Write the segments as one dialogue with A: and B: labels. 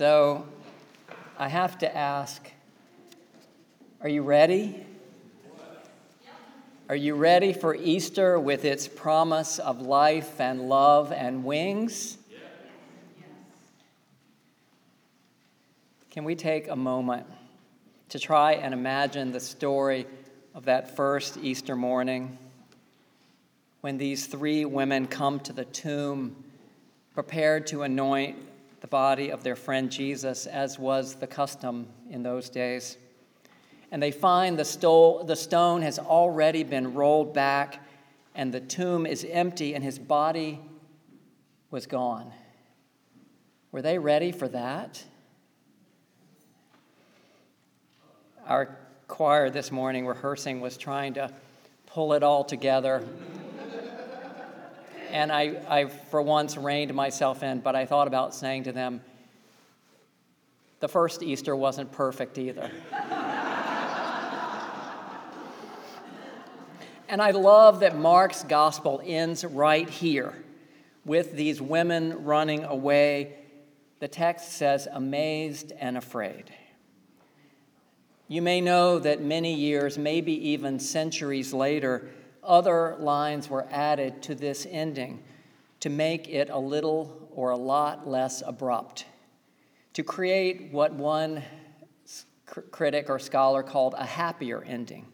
A: So I have to ask are you ready? Are you ready for Easter with its promise of life and love and wings? Can we take a moment to try and imagine the story of that first Easter morning when these three women come to the tomb prepared to anoint the body of their friend Jesus, as was the custom in those days? And they find the, stole, the stone has already been rolled back, and the tomb is empty, and his body was gone. Were they ready for that? our choir this morning rehearsing was trying to pull it all together. And I, I, for once, reined myself in, but I thought about saying to them, the first Easter wasn't perfect either. and I love that Mark's gospel ends right here with these women running away. The text says, amazed and afraid. You may know that many years, maybe even centuries later, other lines were added to this ending to make it a little or a lot less abrupt, to create what one critic or scholar called a happier ending,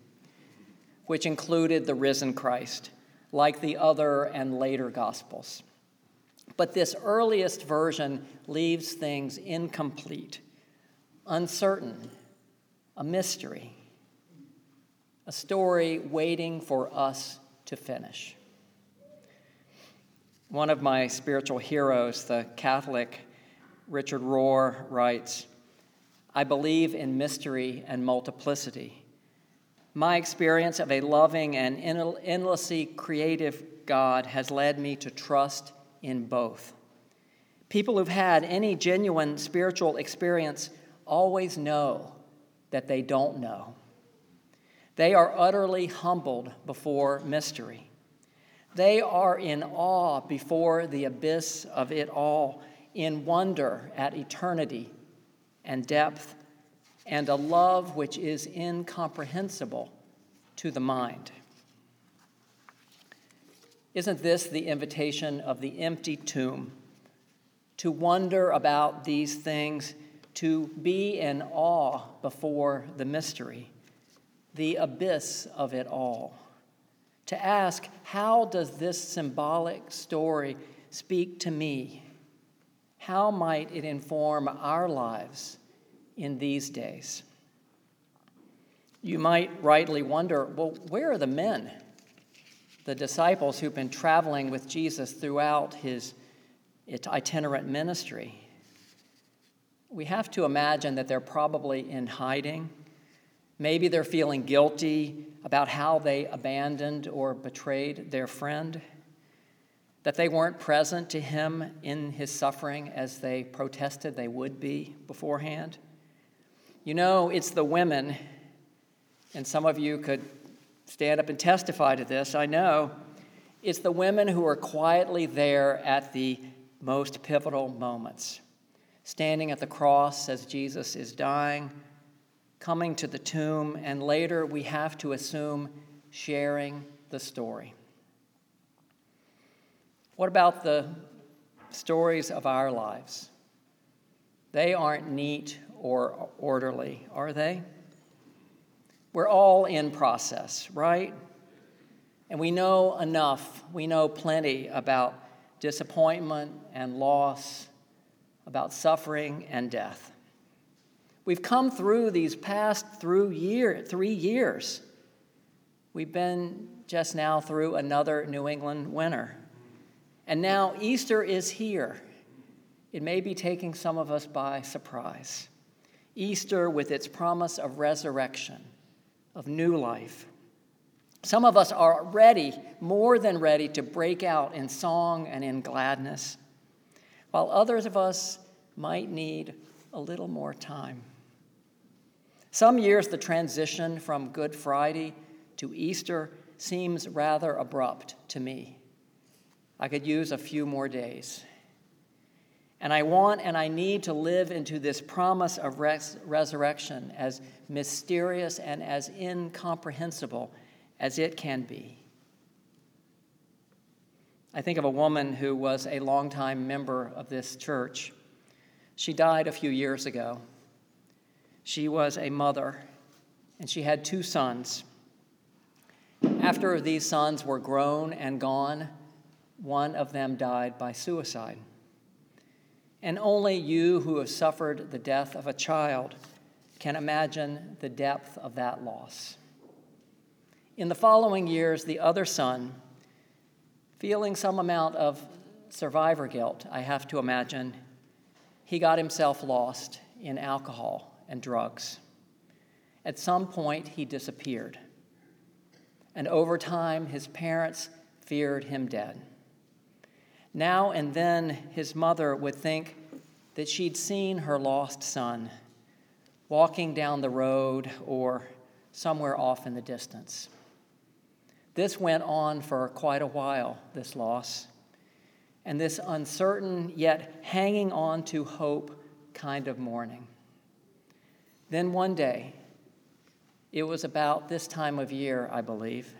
A: which included the risen Christ, like the other and later Gospels. But this earliest version leaves things incomplete, uncertain, a mystery, a story waiting for us to finish. One of my spiritual heroes, the Catholic Richard Rohr, writes I believe in mystery and multiplicity. My experience of a loving and endlessly creative God has led me to trust in both. People who've had any genuine spiritual experience always know that they don't know. They are utterly humbled before mystery. They are in awe before the abyss of it all, in wonder at eternity and depth, and a love which is incomprehensible to the mind. Isn't this the invitation of the empty tomb? To wonder about these things to be in awe before the mystery, the abyss of it all. To ask, how does this symbolic story speak to me? How might it inform our lives in these days? You might rightly wonder well, where are the men, the disciples who've been traveling with Jesus throughout his itinerant ministry? we have to imagine that they're probably in hiding. Maybe they're feeling guilty about how they abandoned or betrayed their friend, that they weren't present to him in his suffering as they protested they would be beforehand. You know, it's the women, and some of you could stand up and testify to this, I know. It's the women who are quietly there at the most pivotal moments standing at the cross as Jesus is dying, coming to the tomb, and later we have to assume sharing the story. What about the stories of our lives? They aren't neat or orderly, are they? We're all in process, right? And we know enough, we know plenty about disappointment and loss about suffering and death. We've come through these past through year, three years. We've been just now through another New England winter. And now Easter is here. It may be taking some of us by surprise. Easter, with its promise of resurrection, of new life. Some of us are ready, more than ready, to break out in song and in gladness while others of us might need a little more time. Some years, the transition from Good Friday to Easter seems rather abrupt to me. I could use a few more days. And I want and I need to live into this promise of res- resurrection as mysterious and as incomprehensible as it can be. I think of a woman who was a longtime member of this church. She died a few years ago. She was a mother, and she had two sons. After these sons were grown and gone, one of them died by suicide. And only you who have suffered the death of a child can imagine the depth of that loss. In the following years, the other son, feeling some amount of survivor guilt, I have to imagine, he got himself lost in alcohol and drugs. At some point, he disappeared. And over time, his parents feared him dead. Now and then, his mother would think that she'd seen her lost son walking down the road or somewhere off in the distance. This went on for quite a while, this loss, and this uncertain yet hanging on to hope kind of mourning. Then one day, it was about this time of year, I believe,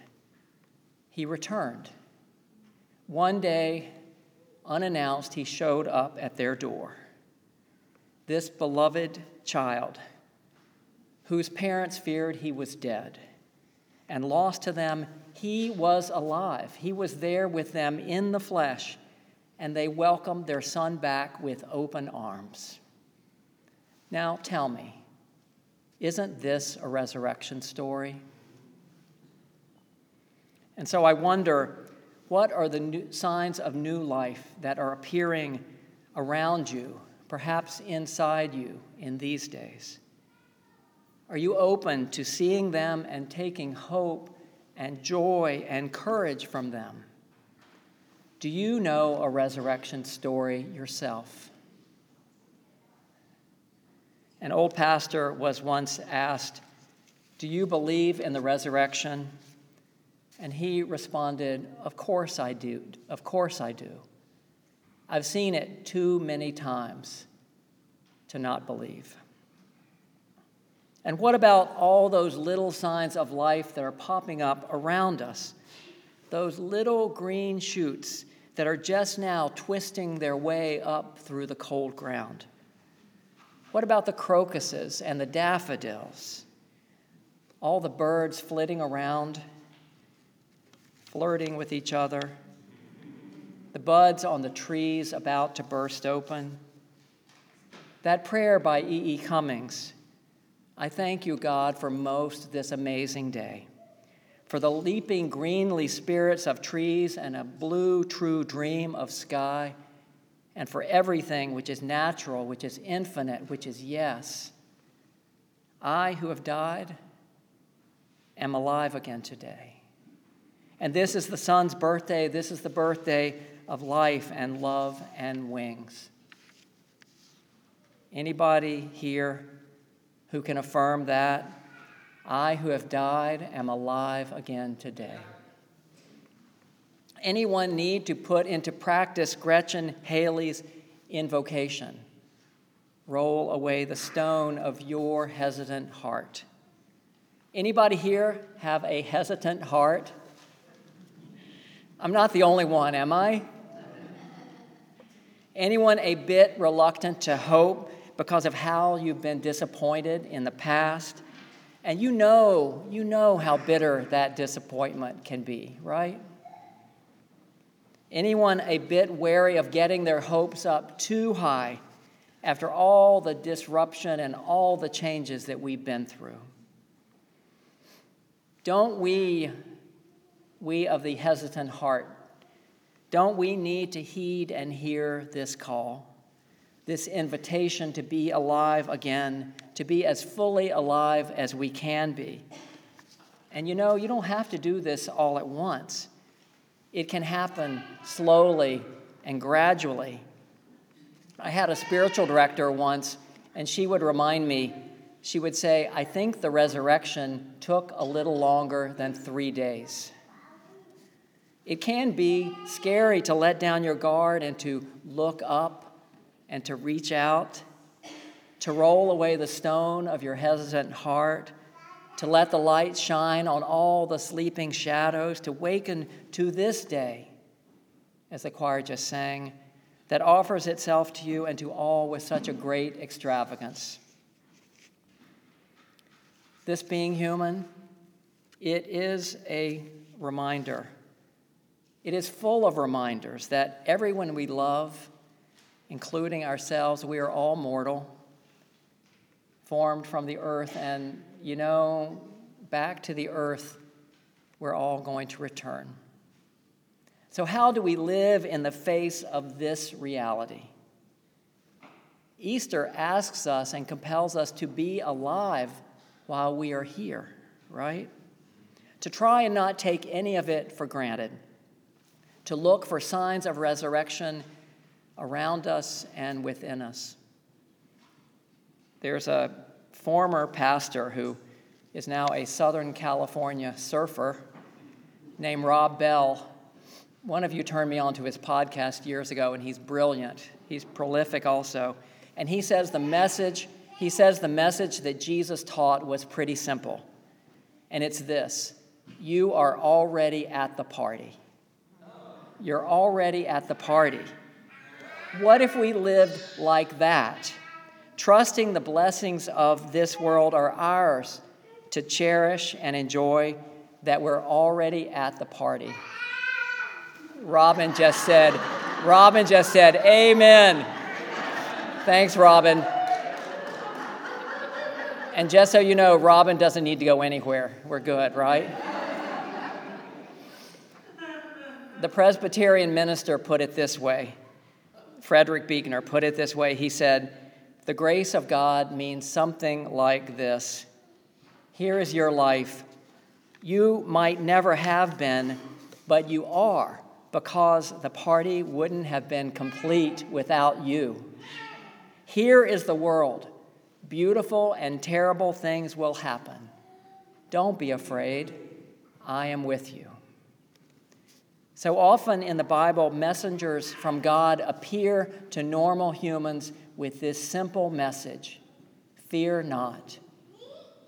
A: he returned. One day, unannounced, he showed up at their door. This beloved child, whose parents feared he was dead, and lost to them, he was alive. He was there with them in the flesh, and they welcomed their son back with open arms. Now tell me, isn't this a resurrection story? And so I wonder what are the signs of new life that are appearing around you, perhaps inside you in these days? Are you open to seeing them and taking hope and joy and courage from them? Do you know a resurrection story yourself? An old pastor was once asked, Do you believe in the resurrection? And he responded, Of course I do. Of course I do. I've seen it too many times to not believe. And what about all those little signs of life that are popping up around us? Those little green shoots that are just now twisting their way up through the cold ground. What about the crocuses and the daffodils? All the birds flitting around flirting with each other, the buds on the trees about to burst open. That prayer by E. E. Cummings I thank you, God, for most this amazing day, for the leaping greenly spirits of trees and a blue, true dream of sky, and for everything which is natural, which is infinite, which is yes. I, who have died, am alive again today. And this is the Son's birthday. This is the birthday of life and love and wings. Anybody here who can affirm that? I, who have died, am alive again today. Anyone need to put into practice Gretchen Haley's invocation? Roll away the stone of your hesitant heart. Anybody here have a hesitant heart? I'm not the only one, am I? Anyone a bit reluctant to hope because of how you've been disappointed in the past? And you know, you know how bitter that disappointment can be, right? Anyone a bit wary of getting their hopes up too high after all the disruption and all the changes that we've been through? Don't we we of the hesitant heart, don't we need to heed and hear this call, this invitation to be alive again, to be as fully alive as we can be? And you know, you don't have to do this all at once. It can happen slowly and gradually. I had a spiritual director once, and she would remind me, she would say, I think the resurrection took a little longer than three days. It can be scary to let down your guard and to look up and to reach out, to roll away the stone of your hesitant heart, to let the light shine on all the sleeping shadows, to waken to this day, as the choir just sang, that offers itself to you and to all with such a great extravagance. This being human, it is a reminder. It is full of reminders that everyone we love, including ourselves, we are all mortal, formed from the earth, and you know, back to the earth, we're all going to return. So, how do we live in the face of this reality? Easter asks us and compels us to be alive while we are here, right? To try and not take any of it for granted, to look for signs of resurrection around us and within us. There's a former pastor who is now a Southern California surfer named Rob Bell. One of you turned me on to his podcast years ago, and he's brilliant. He's prolific also. And he says the message, he says the message that Jesus taught was pretty simple. And it's this you are already at the party. You're already at the party. What if we lived like that? Trusting the blessings of this world are ours to cherish and enjoy, that we're already at the party. Robin just said, Robin just said, Amen. Thanks, Robin. And just so you know, Robin doesn't need to go anywhere. We're good, right? the Presbyterian minister put it this way Frederick Buechner put it this way. He said, The grace of God means something like this Here is your life. You might never have been, but you are, because the party wouldn't have been complete without you. Here is the world. Beautiful and terrible things will happen. Don't be afraid. I am with you. So often in the Bible, messengers from God appear to normal humans with this simple message Fear not.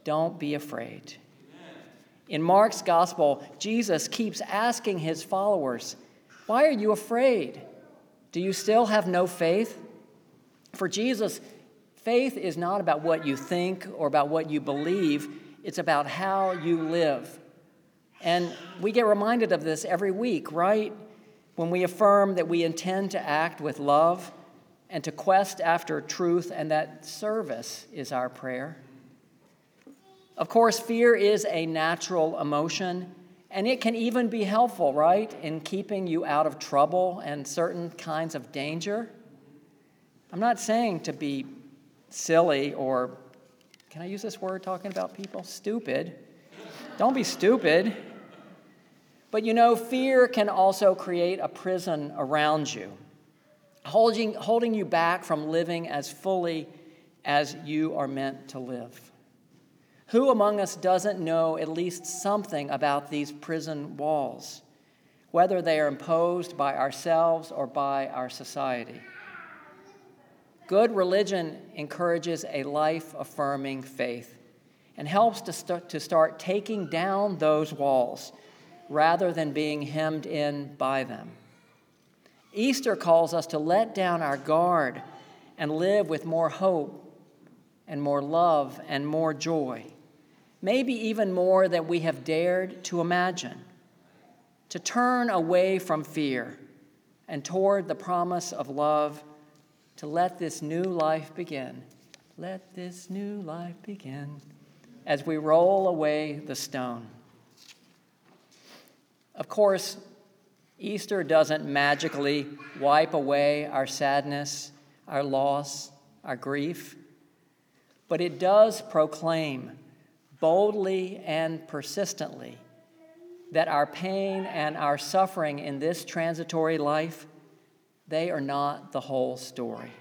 A: Don't be afraid. In Mark's gospel, Jesus keeps asking his followers, Why are you afraid? Do you still have no faith? For Jesus, faith is not about what you think or about what you believe, it's about how you live. And we get reminded of this every week, right? When we affirm that we intend to act with love and to quest after truth, and that service is our prayer. Of course, fear is a natural emotion, and it can even be helpful, right, in keeping you out of trouble and certain kinds of danger. I'm not saying to be silly or, can I use this word talking about people? Stupid. Don't be stupid. But you know, fear can also create a prison around you, holding, holding you back from living as fully as you are meant to live. Who among us doesn't know at least something about these prison walls, whether they are imposed by ourselves or by our society? Good religion encourages a life affirming faith and helps to start, to start taking down those walls rather than being hemmed in by them. Easter calls us to let down our guard and live with more hope and more love and more joy, maybe even more than we have dared to imagine. To turn away from fear and toward the promise of love, to let this new life begin. Let this new life begin as we roll away the stone. Of course, Easter doesn't magically wipe away our sadness, our loss, our grief, but it does proclaim boldly and persistently that our pain and our suffering in this transitory life they are not the whole story.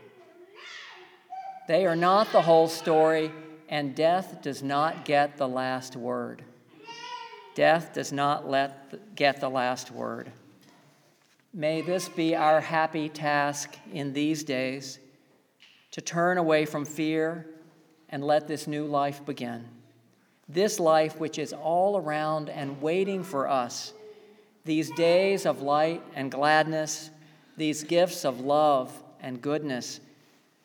A: They are not the whole story, and death does not get the last word. Death does not let get the last word. May this be our happy task in these days to turn away from fear and let this new life begin. This life which is all around and waiting for us. These days of light and gladness, these gifts of love and goodness,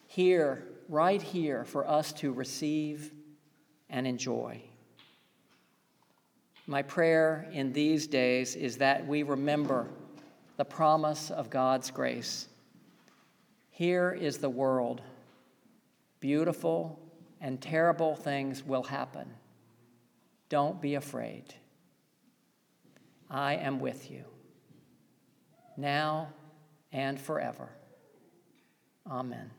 A: here, right here, for us to receive and enjoy. My prayer in these days is that we remember the promise of God's grace. Here is the world. Beautiful and terrible things will happen. Don't be afraid. I am with you, now and forever. Amen.